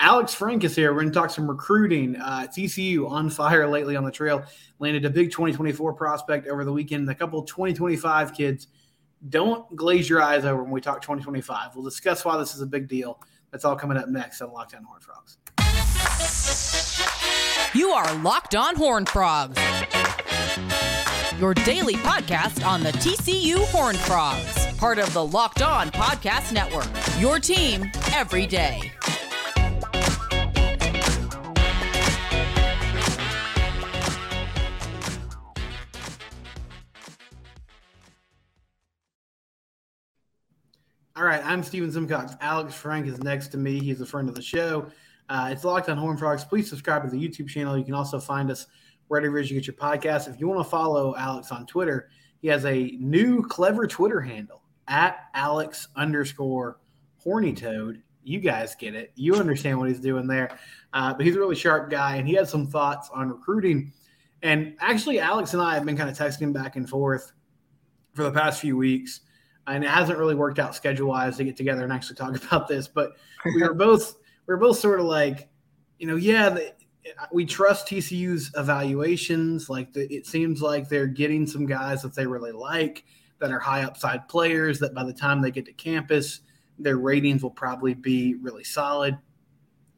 Alex Frank is here. We're going to talk some recruiting. Uh, TCU on fire lately on the trail. Landed a big 2024 prospect over the weekend. A couple 2025 kids. Don't glaze your eyes over when we talk 2025. We'll discuss why this is a big deal. That's all coming up next on Locked On Horn Frogs. You are Locked On Horn Frogs, your daily podcast on the TCU Horn Frogs, part of the Locked On Podcast Network. Your team every day. All right, I'm Steven Simcox. Alex Frank is next to me. He's a friend of the show. Uh, it's Locked on Horn Frogs. Please subscribe to the YouTube channel. You can also find us wherever you get your podcast. If you want to follow Alex on Twitter, he has a new clever Twitter handle at Alex underscore Horny Toad. You guys get it. You understand what he's doing there. Uh, but he's a really sharp guy, and he has some thoughts on recruiting. And actually, Alex and I have been kind of texting back and forth for the past few weeks and it hasn't really worked out schedule wise to get together and actually talk about this. But we were both we were both sort of like, you know, yeah, the, we trust TCU's evaluations. Like the, it seems like they're getting some guys that they really like that are high upside players. That by the time they get to campus, their ratings will probably be really solid.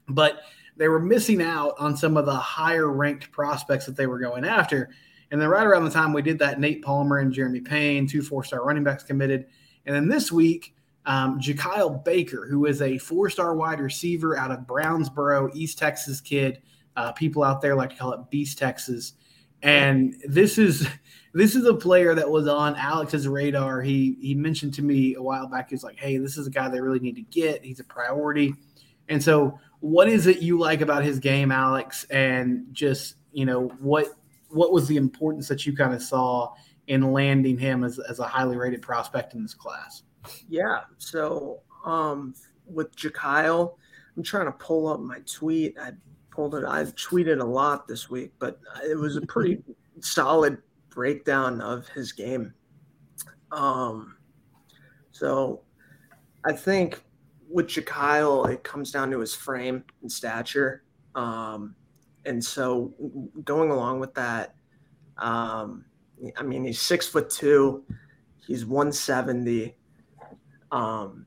But they were missing out on some of the higher ranked prospects that they were going after. And then right around the time we did that, Nate Palmer and Jeremy Payne, two four star running backs committed. And then this week, um, Jakyle Baker, who is a four star wide receiver out of Brownsboro, East Texas kid. Uh, people out there like to call it Beast Texas. And this is this is a player that was on Alex's radar. He he mentioned to me a while back. He's like, "Hey, this is a guy they really need to get. He's a priority." And so, what is it you like about his game, Alex? And just you know what what was the importance that you kind of saw in landing him as, as a highly rated prospect in this class? Yeah. So um, with Jakyle, I'm trying to pull up my tweet. I pulled it. I've tweeted a lot this week, but it was a pretty solid breakdown of his game. Um, so I think with Jakyle, it comes down to his frame and stature. Um, and so going along with that, um, I mean, he's six foot two. He's 170. Um,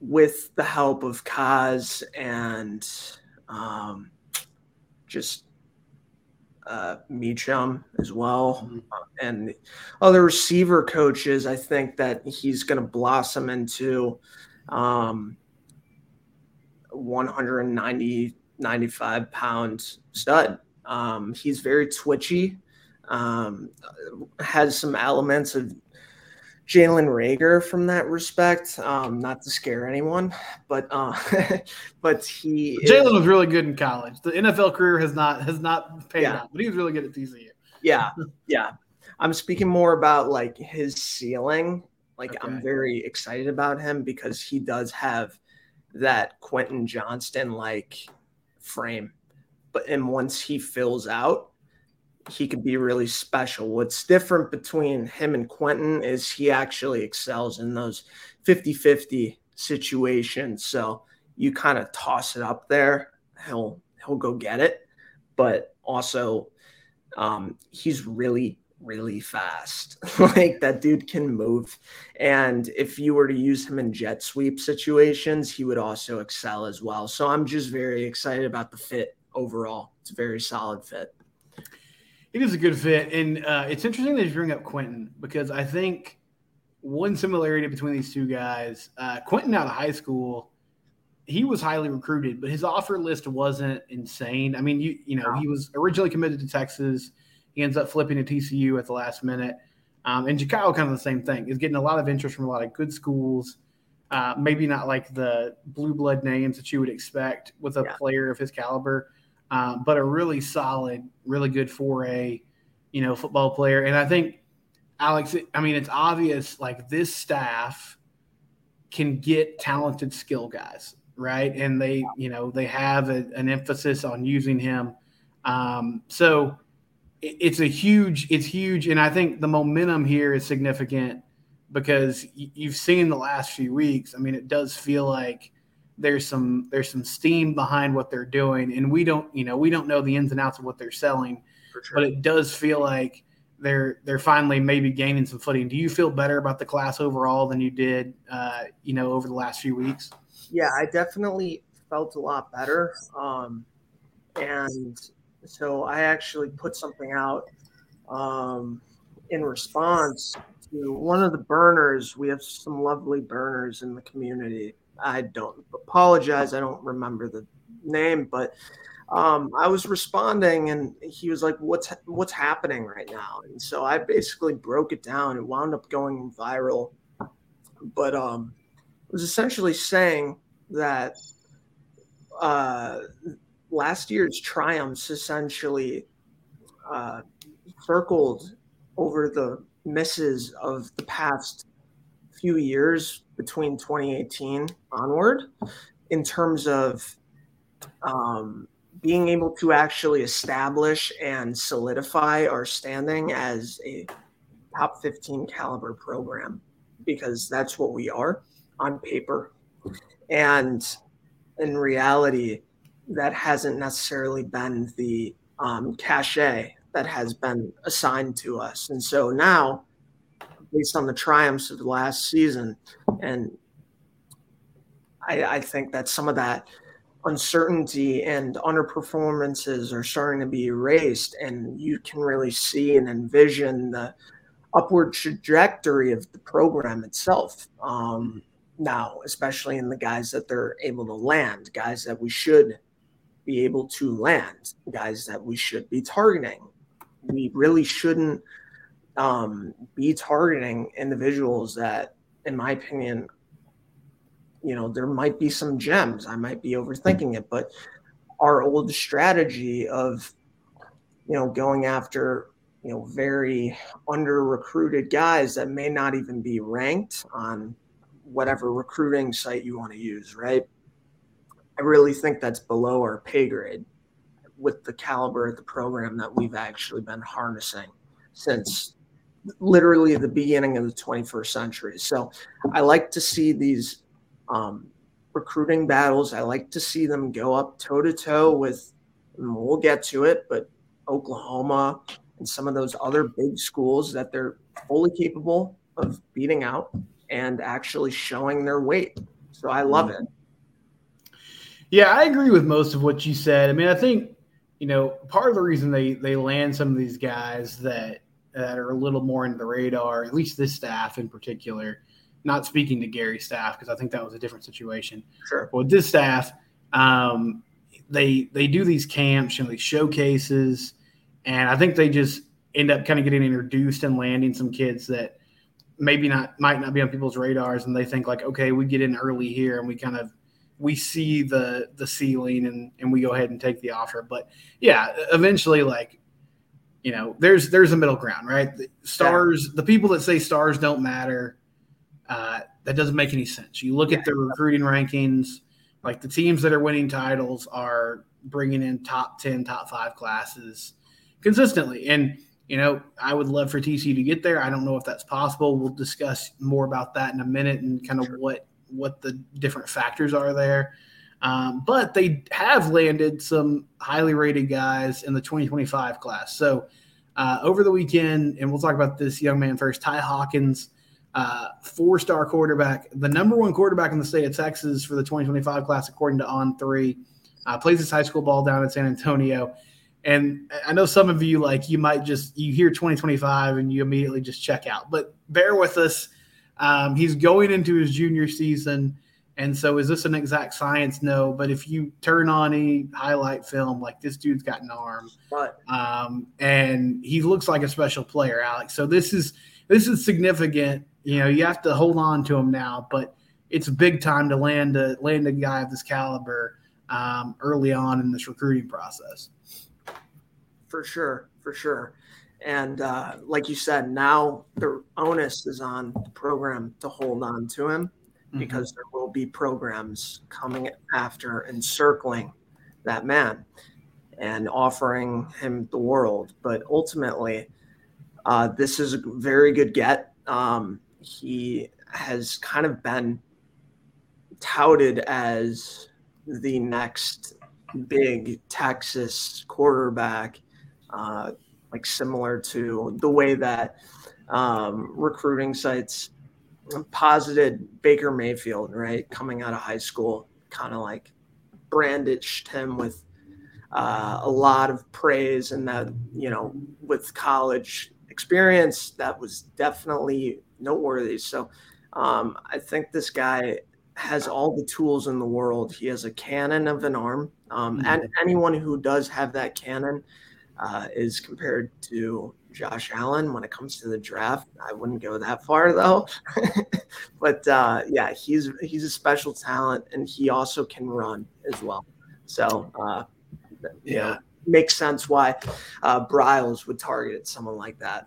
with the help of Kaz and um, just uh, Meacham as well, mm-hmm. and other receiver coaches, I think that he's going to blossom into um, 190, 95 pound stud. Um, he's very twitchy um, has some elements of Jalen Reagor from that respect. Um, not to scare anyone, but uh, but he Jalen was really good in college. The NFL career has not has not paid yeah. out, but he was really good at TCU. Yeah, yeah. I'm speaking more about like his ceiling. Like okay. I'm very excited about him because he does have that Quentin Johnston like frame. But and once he fills out, he could be really special. What's different between him and Quentin is he actually excels in those 50 50 situations. So you kind of toss it up there, he'll he'll go get it. But also, um, he's really really fast. like that dude can move. And if you were to use him in jet sweep situations, he would also excel as well. So I'm just very excited about the fit overall. It's a very solid fit. It is a good fit, and uh, it's interesting that you bring up Quentin because I think one similarity between these two guys, uh, Quentin out of high school, he was highly recruited, but his offer list wasn't insane. I mean, you you know, he was originally committed to Texas. He ends up flipping to TCU at the last minute. Um, and Jakyle, kind of the same thing, is getting a lot of interest from a lot of good schools. Uh, maybe not like the blue blood names that you would expect with a yeah. player of his caliber, um, but a really solid, really good 4A, you know, football player. And I think, Alex, I mean, it's obvious like this staff can get talented skill guys, right? And they, you know, they have a, an emphasis on using him. Um, so it, it's a huge, it's huge. And I think the momentum here is significant because you've seen the last few weeks. I mean, it does feel like there's some there's some steam behind what they're doing, and we don't you know we don't know the ins and outs of what they're selling, sure. but it does feel like they're they're finally maybe gaining some footing. Do you feel better about the class overall than you did uh, you know over the last few weeks? Yeah, I definitely felt a lot better, um, and so I actually put something out um, in response to one of the burners. We have some lovely burners in the community I don't apologize. I don't remember the name, but um, I was responding, and he was like, "What's what's happening right now?" And so I basically broke it down. It wound up going viral, but um, it was essentially saying that uh, last year's triumphs essentially uh, circled over the misses of the past few years between 2018 onward in terms of um, being able to actually establish and solidify our standing as a top 15 caliber program because that's what we are on paper. And in reality that hasn't necessarily been the um, cachet that has been assigned to us. And so now based on the triumphs of the last season. And I, I think that some of that uncertainty and underperformances are starting to be erased, and you can really see and envision the upward trajectory of the program itself. Um, now, especially in the guys that they're able to land, guys that we should be able to land, guys that we should be targeting. We really shouldn't um, be targeting individuals that, in my opinion, you know, there might be some gems. I might be overthinking it, but our old strategy of, you know, going after, you know, very under recruited guys that may not even be ranked on whatever recruiting site you want to use, right? I really think that's below our pay grade with the caliber of the program that we've actually been harnessing since literally the beginning of the 21st century. So I like to see these um, recruiting battles. I like to see them go up toe to toe with, we'll get to it, but Oklahoma and some of those other big schools that they're fully capable of beating out and actually showing their weight. So I love it. Yeah, I agree with most of what you said. I mean, I think you know part of the reason they they land some of these guys that that are a little more into the radar, at least this staff in particular. Not speaking to Gary's staff because I think that was a different situation. Sure. But with this staff, um, they they do these camps, and these showcases, and I think they just end up kind of getting introduced and landing some kids that maybe not might not be on people's radars, and they think like, okay, we get in early here, and we kind of we see the the ceiling, and and we go ahead and take the offer. But yeah, eventually, like you know, there's there's a middle ground, right? The stars, yeah. the people that say stars don't matter, uh, that doesn't make any sense. You look yeah. at the recruiting rankings, like the teams that are winning titles are bringing in top ten, top five classes consistently, and you know, I would love for TC to get there. I don't know if that's possible. We'll discuss more about that in a minute and kind of sure. what what the different factors are there. Um, but they have landed some highly rated guys in the 2025 class. So uh, over the weekend, and we'll talk about this young man first, Ty Hawkins, uh, four star quarterback, the number one quarterback in the state of Texas for the 2025 class, according to On3, uh, plays his high school ball down in San Antonio. And I know some of you like you might just you hear 2025 and you immediately just check out, but bear with us. Um, he's going into his junior season. And so, is this an exact science? No. But if you turn on any highlight film, like this dude's got an arm, um, and he looks like a special player, Alex. So this is this is significant. You know, you have to hold on to him now, but it's a big time to land a land a guy of this caliber um, early on in this recruiting process. For sure, for sure. And uh, like you said, now the onus is on the program to hold on to him mm-hmm. because there will be programs coming after and circling that man and offering him the world. But ultimately, uh, this is a very good get. Um, he has kind of been touted as the next big Texas quarterback, uh, like similar to the way that um, recruiting sites posited Baker Mayfield, right, coming out of high school, kind of like brandished him with uh, a lot of praise, and that you know, with college experience, that was definitely noteworthy. So, um, I think this guy has all the tools in the world. He has a cannon of an arm, um, mm-hmm. and anyone who does have that cannon uh, is compared to Josh Allen when it comes to the draft. I wouldn't go that far though, but uh, yeah, he's he's a special talent, and he also can run as well. So uh, yeah, know, makes sense why uh, Briles would target someone like that.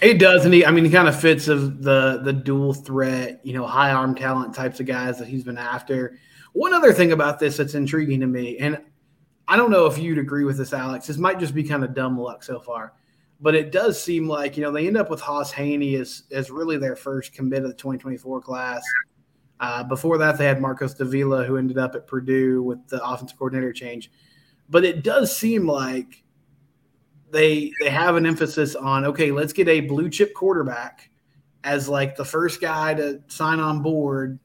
It does, and he, I mean, he kind of fits of the the dual threat, you know, high arm talent types of guys that he's been after. One other thing about this that's intriguing to me, and I don't know if you'd agree with this, Alex. This might just be kind of dumb luck so far, but it does seem like you know they end up with Hauss Hejny as as really their first commit of the 2024 class. Uh, before that, they had Marcos Davila, who ended up at Purdue with the offensive coordinator change. But it does seem like they they have an emphasis on okay, let's get a blue chip quarterback as like the first guy to sign on board,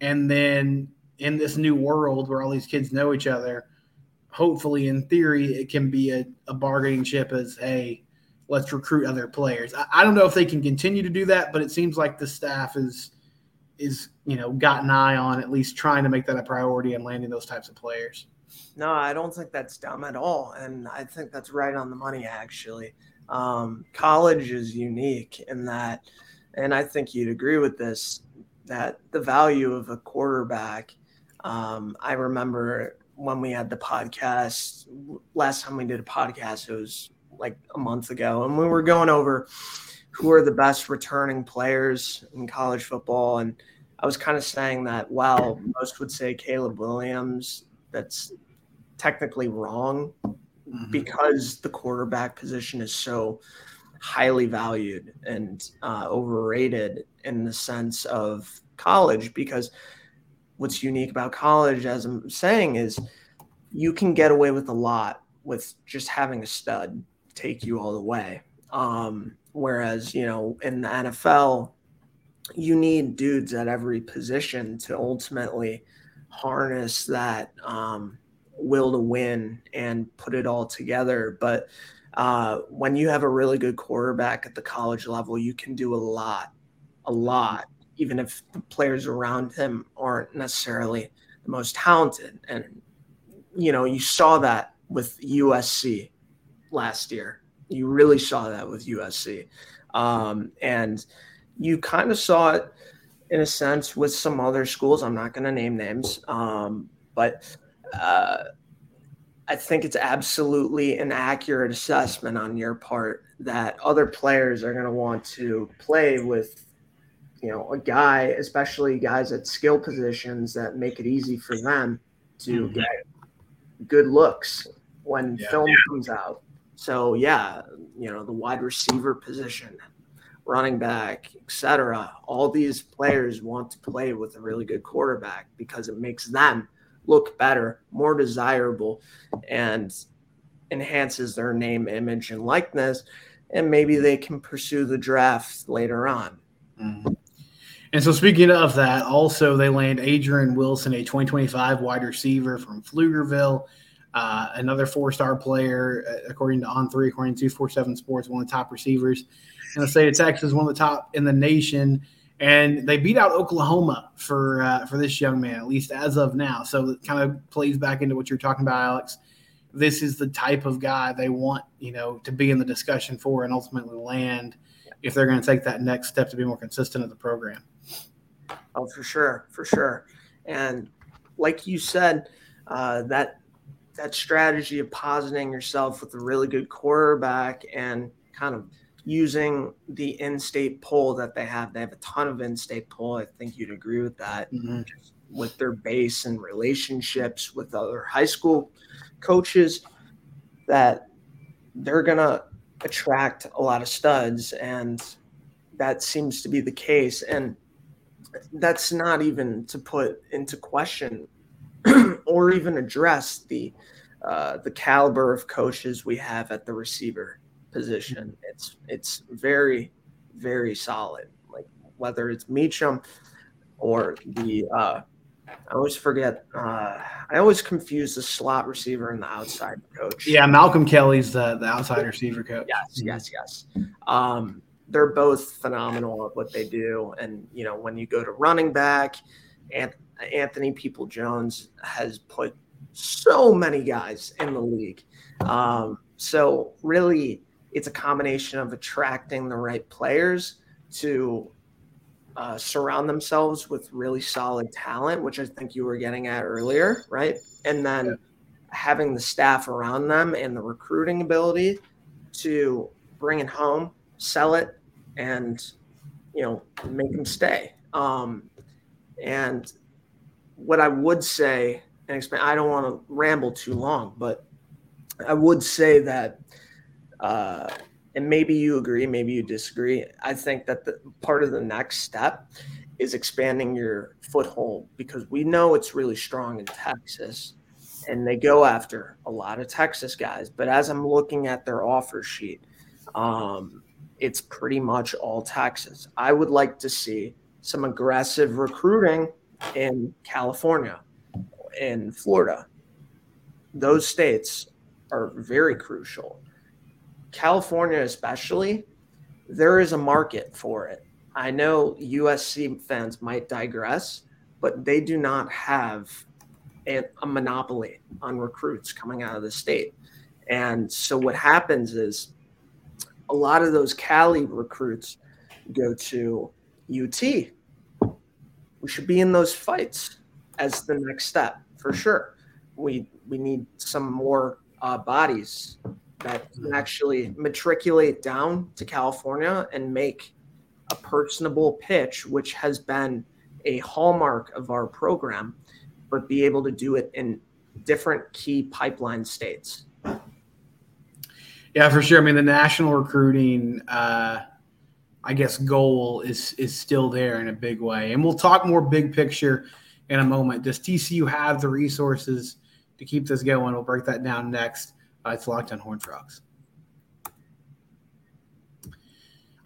and then in this new world where all these kids know each other, hopefully in theory it can be a, a bargaining chip as hey, let's recruit other players. I, I don't know if they can continue to do that, but it seems like the staff is is you know got an eye on at least trying to make that a priority and landing those types of players. No, I don't think that's dumb at all. And I think that's right on the money, actually. Um, college is unique in that, and I think you'd agree with this, that the value of a quarterback. Um, I remember when we had the podcast, last time we did a podcast, it was like a month ago, and we were going over who are the best returning players in college football. And I was kind of saying that while most would say Caleb Williams, that's technically wrong mm-hmm. because the quarterback position is so highly valued and uh, overrated in the sense of college because what's unique about college as i'm saying is you can get away with a lot with just having a stud take you all the way um, whereas you know in the nfl you need dudes at every position to ultimately harness that um, will to win and put it all together. But uh, when you have a really good quarterback at the college level, you can do a lot, a lot, even if the players around him aren't necessarily the most talented. And, you know, you saw that with USC last year. You really saw that with USC. Um, and you kind of saw it in a sense with some other schools. I'm not going to name names, um, but uh, I think it's absolutely an accurate assessment on your part that other players are going to want to play with, you know, a guy, especially guys at skill positions that make it easy for them to mm-hmm. get good looks when yeah, film yeah. comes out. So yeah, you know, the wide receiver position, running back, etc. All these players want to play with a really good quarterback because it makes them look better, more desirable, and enhances their name, image, and likeness. And maybe they can pursue the draft later on. Mm-hmm. And so, speaking of that, also they land Adrian Wilson, a 2025 wide receiver from Pflugerville, uh, another four-star player, uh, according to On Three, according to 47 Sports, one of the top receivers in the state of Texas, one of the top in the nation and they beat out Oklahoma for uh, for this young man, at least as of now. So it kind of plays back into what you're talking about, Alex. This is the type of guy they want, you know, to be in the discussion for and ultimately land if they're going to take that next step to be more consistent in the program. Oh, for sure, for sure. And like you said, uh, that that strategy of positing yourself with a really good quarterback and kind of using the in-state poll that they have. They have a ton of in-state poll. I think you'd agree with that. Mm-hmm. With their base and relationships with other high school coaches, that they're gonna attract a lot of studs, and that seems to be the case. And that's not even to put into question or even address the uh, the caliber of coaches we have at the receiver position. It's it's very very solid. Like whether it's Meacham or the uh, I always forget. Uh, I always confuse the slot receiver and the outside coach. Yeah, Malcolm Kelly's the the outside receiver coach. Yes, yes, yes. Um, they're both phenomenal at what they do. And you know, when you go to running back, Anthony People Jones has put so many guys in the league. Um, so really, it's a combination of attracting the right players to uh, surround themselves with really solid talent, which I think you were getting at earlier, right? And then yeah. having the staff around them and the recruiting ability to bring it home, sell it, and you know make them stay. Um, and what I would say, and explain, I don't want to ramble too long, but I would say that. Uh, and maybe you agree, maybe you disagree. I think that the part of the next step is expanding your foothold because we know it's really strong in Texas and they go after a lot of Texas guys. But as I'm looking at their offer sheet, um, it's pretty much all Texas. I would like to see some aggressive recruiting in California, in Florida. Those states are very crucial. California, especially, there is a market for it. I know USC fans might digress, but they do not have a, a monopoly on recruits coming out of the state. And so what happens is a lot of those Cali recruits go to UT. We should be in those fights as the next step for sure. We we need some more uh, bodies that can actually matriculate down to California and make a personable pitch, which has been a hallmark of our program, but be able to do it in different key pipeline states. Yeah, for sure. I mean, the national recruiting, uh, I guess, goal is is still there in a big way, and we'll talk more big picture in a moment. Does TCU have the resources to keep this going? We'll break that down next. Uh, it's locked on Horn Frogs.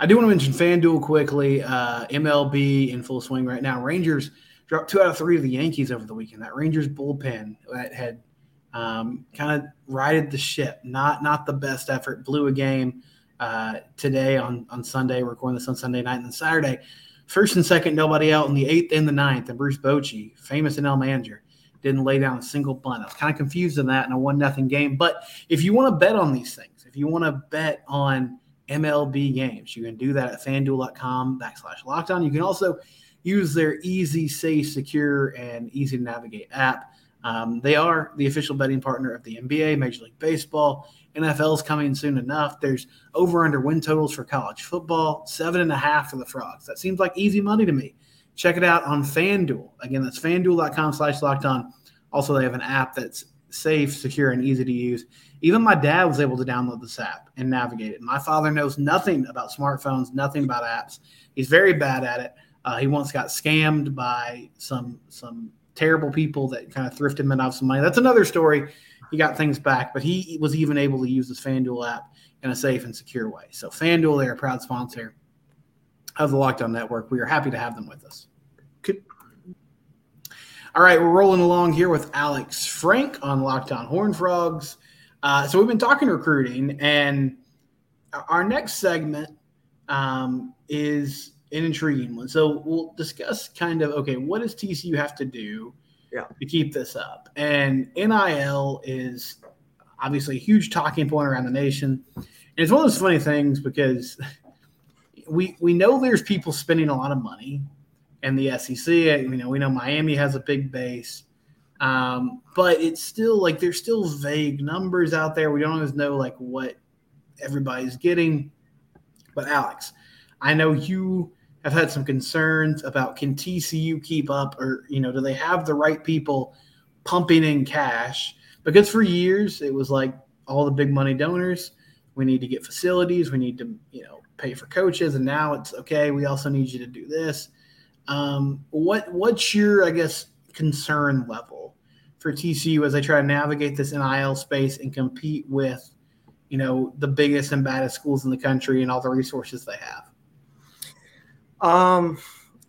I do want to mention FanDuel quickly. Uh, MLB in full swing right now. Rangers dropped two out of three of the Yankees over the weekend. That Rangers bullpen that had um, kind of righted the ship. Not not the best effort. Blew a game uh, today on on Sunday. We're recording this on Sunday night and then Saturday. First and second, nobody out in the eighth and the ninth. And Bruce Bochy, famous NL manager, didn't lay down a single bunt. I was kind of confused in that in a one nothing game. But if you want to bet on these things, if you want to bet on MLB games, you can do that at fanduel.com backslash lockedon. You can also use their easy, safe, secure, and easy to navigate app. Um, they are the official betting partner of the NBA, Major League Baseball. NFL is coming soon enough. There's over under win totals for college football, seven and a half for the Frogs. That seems like easy money to me. Check it out on FanDuel. Again, that's fanduel.com slash locked on. Also, they have an app that's safe, secure, and easy to use. Even my dad was able to download this app and navigate it. My father knows nothing about smartphones, nothing about apps. He's very bad at it. Uh, he once got scammed by some some terrible people that kind of thrifted him out some money. That's another story. He got things back, but he was even able to use this FanDuel app in a safe and secure way. So FanDuel, they're a proud sponsor of the Locked On Network. We are happy to have them with us. All right, we're rolling along here with Alex Frank on Locked On Horn Frogs. Uh, so we've been talking recruiting, and our next segment um, is an intriguing one. So we'll discuss kind of okay, what does TCU have to do yeah. to keep this up? And NIL is obviously a huge talking point around the nation. And it's one of those funny things because we we know there's people spending a lot of money in the SEC. You know, we know Miami has a big base. Um, but it's still like there's still vague numbers out there. We don't always know like what everybody's getting. But Alex, I know you have had some concerns about can TCU keep up or you know do they have the right people pumping in cash? Because for years it was like all the big money donors. We need to get facilities. We need to you know pay for coaches, and now it's okay. We also need you to do this. Um, what what's your I guess concern level for TCU as they try to navigate this NIL space and compete with you know the biggest and baddest schools in the country and all the resources they have? Um,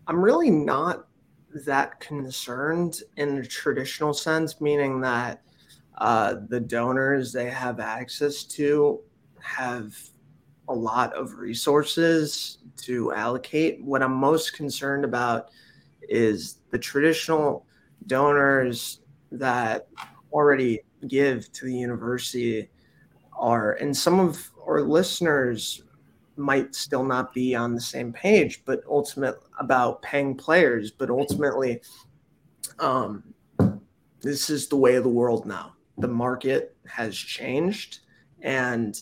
I'm really not that concerned in a traditional sense, meaning that uh, the donors they have access to have a lot of resources to allocate. What I'm most concerned about is the traditional donors that already give to the university are, and some of our listeners might still not be on the same page, but ultimate about paying players. But ultimately, um, this is the way of the world now. The market has changed, and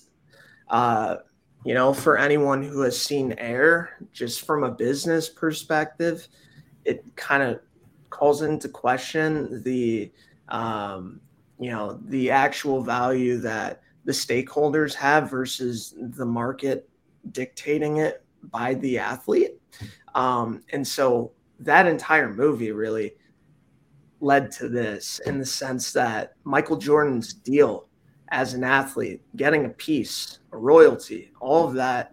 uh, you know, for anyone who has seen air, just from a business perspective, it kind of calls into question the, um, you know, the actual value that the stakeholders have versus the market dictating it by the athlete. Um, and so that entire movie really led to this in the sense that Michael Jordan's deal as an athlete, getting a piece, a royalty, all of that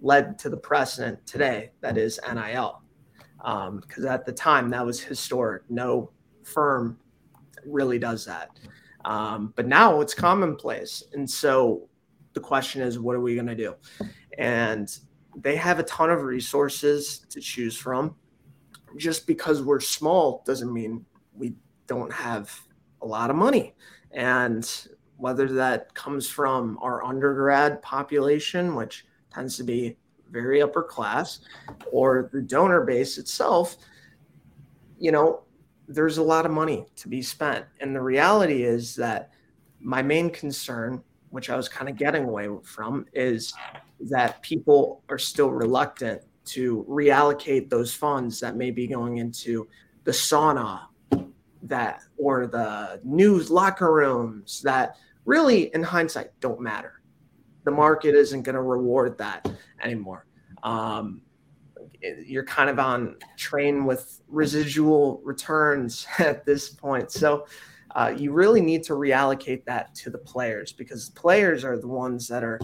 led to the precedent today that is NIL. Because um, at the time, that was historic. No firm really does that. Um, but now it's commonplace. And so the question is, what are we going to do? And they have a ton of resources to choose from. Just because we're small doesn't mean we don't have a lot of money. And whether that comes from our undergrad population, which tends to be very upper class, or the donor base itself, you know, there's a lot of money to be spent. And the reality is that my main concern, which I was kind of getting away from, is that people are still reluctant to reallocate those funds that may be going into the sauna that or the news locker rooms that really, in hindsight, don't matter. The market isn't going to reward that anymore. Um, you're kind of on train with residual returns at this point. So uh, you really need to reallocate that to the players because the players are the ones that are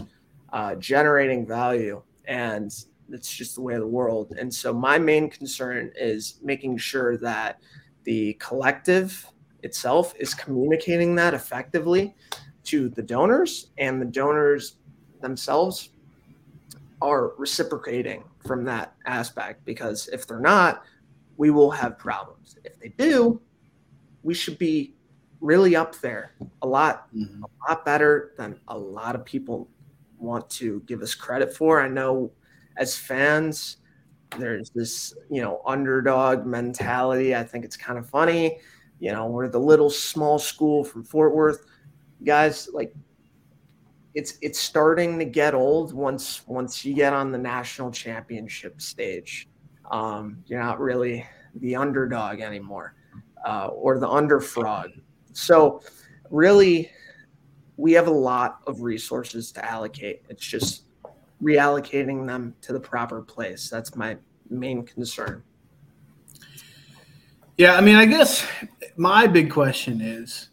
uh, generating value. And it's just the way of the world. And so my main concern is making sure that the collective itself is communicating that effectively to the donors, and the donors themselves are reciprocating from that aspect because if they're not, we will have problems. If they do, we should be really up there a lot mm-hmm. a lot better than a lot of people want to give us credit for. I know as fans there's this, you know, underdog mentality. I think it's kind of funny. You know, we're the little small school from Fort Worth guys like it's it's starting to get old once once you get on the national championship stage um, you're not really the underdog anymore uh, or the underfrog so really we have a lot of resources to allocate it's just reallocating them to the proper place that's my main concern yeah i mean i guess my big question is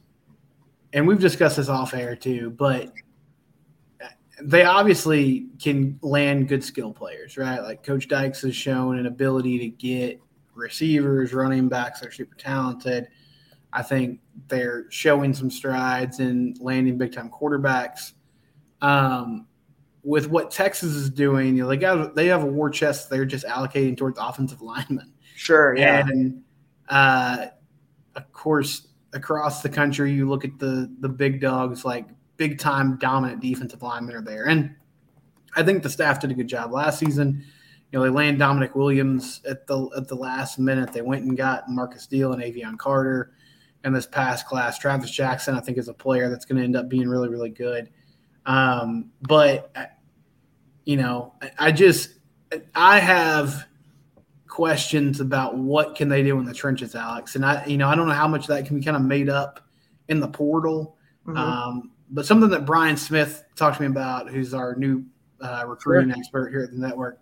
and we've discussed this off air too, but they obviously can land good skill players, right? Like Coach Dykes has shown an ability to get receivers, running backs are super talented. I think they're showing some strides in landing big time quarterbacks. Um, with what Texas is doing, you know, they got they have a war chest they're just allocating towards offensive linemen. Sure, yeah. And uh, of course, across the country, you look at the the big dogs, like big time dominant defensive linemen are there, and I think the staff did a good job last season. You know, they landed Dominic Williams at the at the last minute. They went and got Marcus Deal and Avion Carter. And this past class, Travis Jackson, I think, is a player that's going to end up being really, really good. Um, but you know, I just I have questions about what can they do in the trenches, Alex. And I, you know, I don't know how much that can be kind of made up in the portal. Mm-hmm. Um, but something that Brian Smith talked to me about, who's our new uh, recruiting sure. expert here at the network,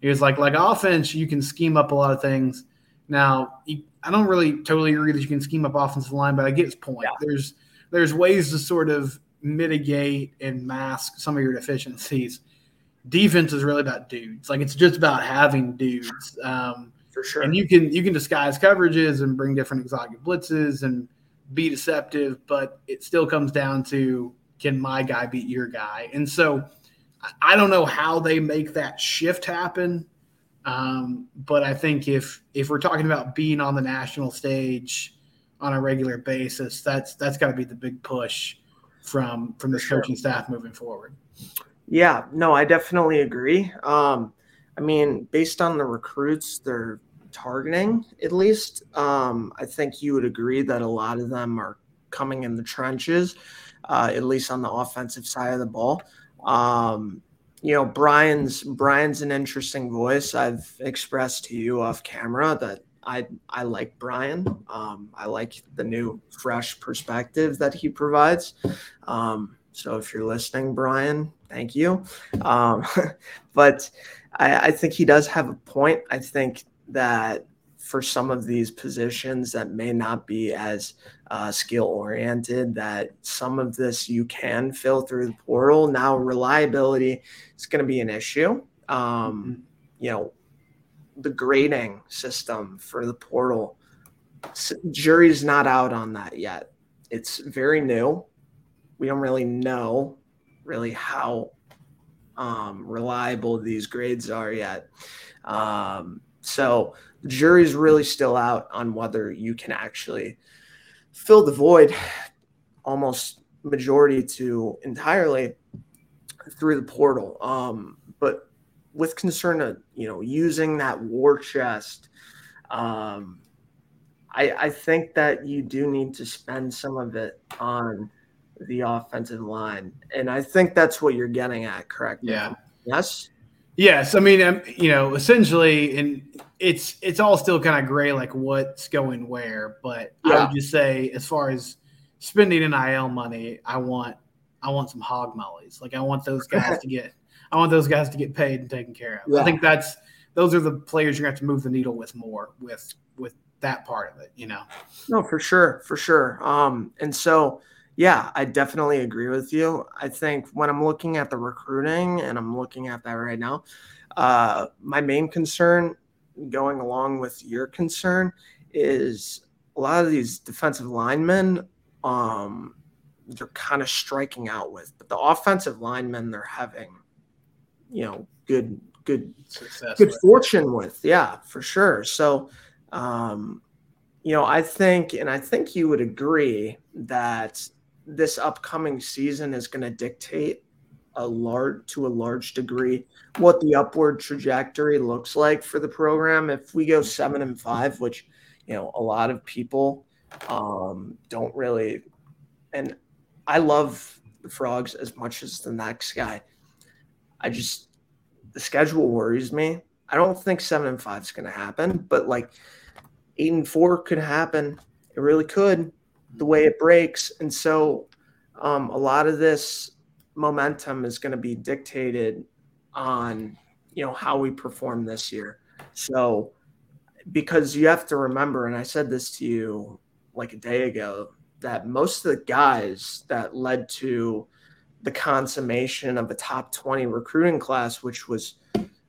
He was like, like offense, you can scheme up a lot of things. Now, I don't really totally agree that you can scheme up offensive line, but I get his point. Yeah. There's there's ways to sort of mitigate and mask some of your deficiencies. Defense is really about dudes. Like it's just about having dudes. Um, For sure. And you can you can disguise coverages and bring different exotic blitzes and be deceptive, but it still comes down to can my guy beat your guy? And so I don't know how they make that shift happen. Um, but I think if if we're talking about being on the national stage on a regular basis, that's that's got to be the big push from from this sure. coaching staff moving forward. Yeah, no, I definitely agree. Um, I mean, based on the recruits they're targeting, at least, um, I think you would agree that a lot of them are coming in the trenches, uh, at least on the offensive side of the ball. Um, you know, Brian's Brian's an interesting voice. I've expressed to you off camera that I I like Brian. Um, I like the new fresh perspective that he provides. Um, so if you're listening, Brian, thank you. Um, but I, I think he does have a point. I think that for some of these positions that may not be as uh, skill oriented, that some of this you can fill through the portal. Now, reliability is going to be an issue. Um, mm-hmm. you know, the grading system for the portal, jury's not out on that yet. It's very new. We don't really know really how um, reliable these grades are yet. Um, so the jury's really still out on whether you can actually fill the void almost majority to entirely through the portal. Um, but with concern of you know using that war chest, um, I, I think that you do need to spend some of it on the offensive line, and I think that's what you're getting at, correct? Yeah. Yes. Yes, I mean, um, you know, essentially, and it's it's all still kind of gray, like what's going where. But yeah. I would just say, as far as spending NIL money, I want I want some hog mollies. Like I want those guys to get I want those guys to get paid and taken care of. Yeah. I think that's those are the players you're going to have to move the needle with more with with that part of it. You know. No, for sure, for sure. Um, and so yeah, I definitely agree with you. I think when I'm looking at the recruiting and I'm looking at that right now, uh, my main concern, going along with your concern, is a lot of these defensive linemen. Um, they're kind of striking out with, but the offensive linemen they're having, you know, good good Success good with. fortune with. Yeah, for sure. So, um, you know, I think, and I think you would agree that this upcoming season is going to dictate a large to a large degree what the upward trajectory looks like for the program. If we go seven and five which you know a lot of people um, don't really and i love the frogs as much as the next guy. I just the schedule worries me. I don't think seven and five is going to happen but like eight and four could happen. It really could the way it breaks. And so um, a lot of this momentum is going to be dictated on, you know, how we perform this year. So, because you have to remember, and I said this to you like a day ago, that most of the guys that led to the consummation of a top 20 recruiting class, which was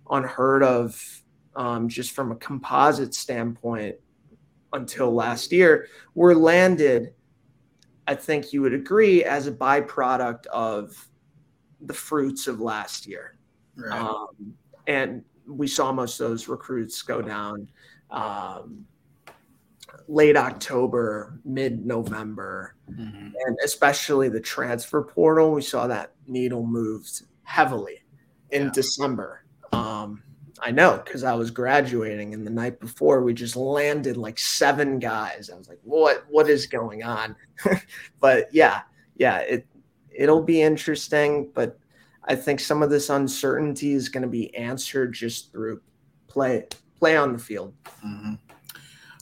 unheard of um, just from a composite standpoint until last year, were landed I think you would agree, as a byproduct of the fruits of last year. Right. Um, and we saw most of those recruits go down um, late October, mid November, mm-hmm. and especially the transfer portal. We saw that needle moved heavily in yeah. December. Um, I know because I was graduating, and the night before we just landed like seven guys. I was like, "What? What is going on?" but yeah, yeah, it it'll be interesting. But I think some of this uncertainty is going to be answered just through play play on the field. Mm-hmm.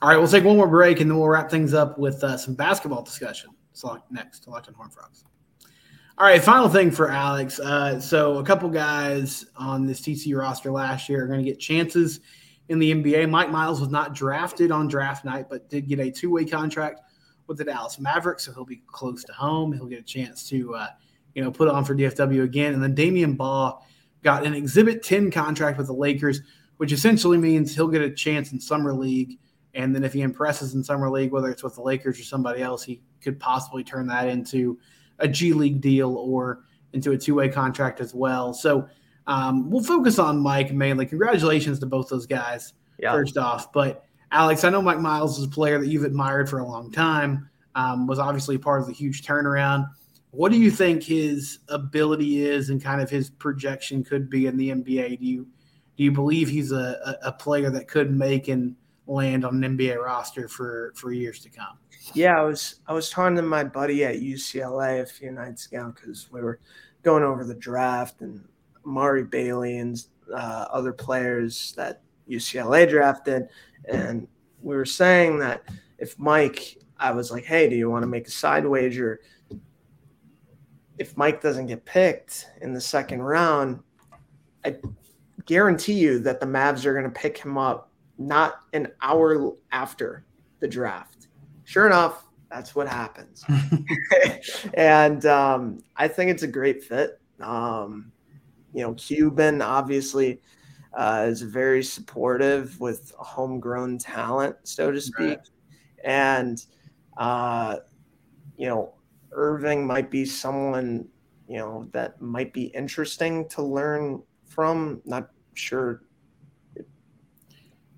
All right, we'll take one more break, and then we'll wrap things up with uh, some basketball discussion. So next, Locked on Horn Frogs. All right, final thing for Alex. Uh, so a couple guys on this TCU roster last year are going to get chances in the NBA. Mike Miles was not drafted on draft night, but did get a two-way contract with the Dallas Mavericks, so he'll be close to home. He'll get a chance to, uh, you know, put on for DFW again. And then Damion Baugh got an Exhibit 10 contract with the Lakers, which essentially means he'll get a chance in summer league. And then if he impresses in summer league, whether it's with the Lakers or somebody else, he could possibly turn that into – a G League deal or into a two way contract as well. So um, we'll focus on Mike mainly. Congratulations to both those guys, yeah. first off. But Alex, I know Mike Miles is a player that you've admired for a long time, um, was obviously part of the huge turnaround. What do you think his ability is and kind of his projection could be in the NBA? Do you do you believe he's a, a player that could make and land on an NBA roster for for years to come? Yeah, I was I was talking to my buddy at UCLA a few nights ago because we were going over the draft and Amari Bailey and uh, other players that UCLA drafted, and we were saying that if Mike, I was like, hey, do you want to make a side wager? If Mike doesn't get picked in the second round, I guarantee you that the Mavs are going to pick him up not an hour after the draft sure enough, that's what happens. and um, I think it's a great fit. Um, you know, Cuban obviously uh, is very supportive with homegrown talent, so to speak. Right. And, uh, you know, Irving might be someone, you know, that might be interesting to learn from. Not sure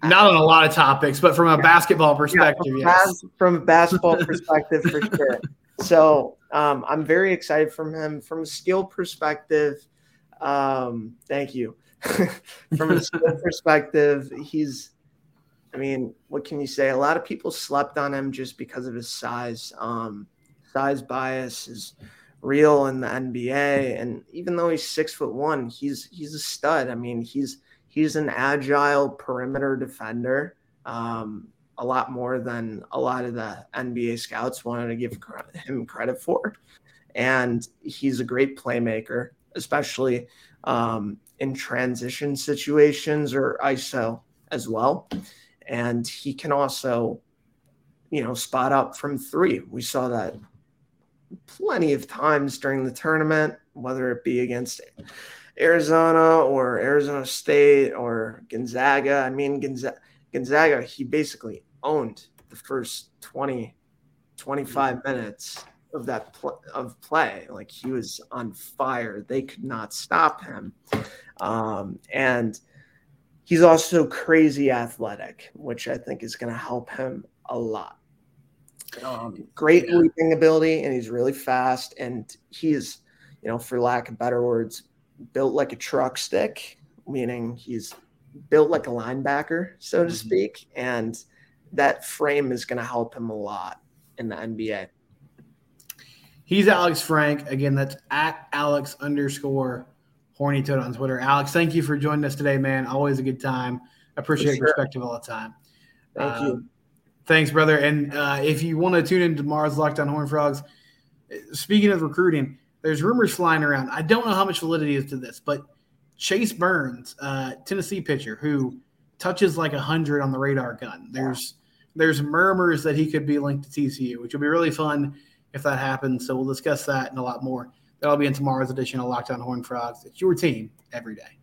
not on a lot of topics, but from a basketball perspective, yeah, from, yes. from a basketball perspective, for sure. So um, I'm very excited from him. From a skill perspective, um, thank you. from a skill perspective, he's. I mean, what can you say? A lot of people slept on him just because of his size. Um, size bias is real in the NBA, and even though he's six foot one, he's he's a stud. I mean, he's he's an agile perimeter defender, um, a lot more than a lot of the NBA scouts wanted to give him credit for. And he's a great playmaker, especially um, in transition situations or ISO as well. And he can also, you know, spot up from three. We saw that plenty of times during the tournament, whether it be against Arizona or Arizona State or Gonzaga. I mean, Gonzaga, Gonzaga he basically owned the first 20, 25 minutes of that pl- of play. Like he was on fire. They could not stop him. Um, and he's also crazy athletic, which I think is going to help him a lot. Um, great leaping ability, and he's really fast. And he's, you know, for lack of better words, built like a truck stick, meaning he's built like a linebacker, so to mm-hmm. speak. And that frame is going to help him a lot in the NBA. He's Alex Frank. Again, that's at Alex underscore horny toad on Twitter. Alex, thank you for joining us today, man. Always a good time. I appreciate sure. your perspective all the time. Thank um, you. Thanks, brother. And uh, if you want to tune in tomorrow's Locked On Horn Frogs, speaking of recruiting, there's rumors flying around. I don't know how much validity is to this, but Chase Burns, uh, Tennessee pitcher, who touches like a hundred on the radar gun. There's there's murmurs that he could be linked to TCU, which will be really fun if that happens. So we'll discuss that and a lot more. That'll be in tomorrow's edition of Locked On Horn Frogs. It's your team every day.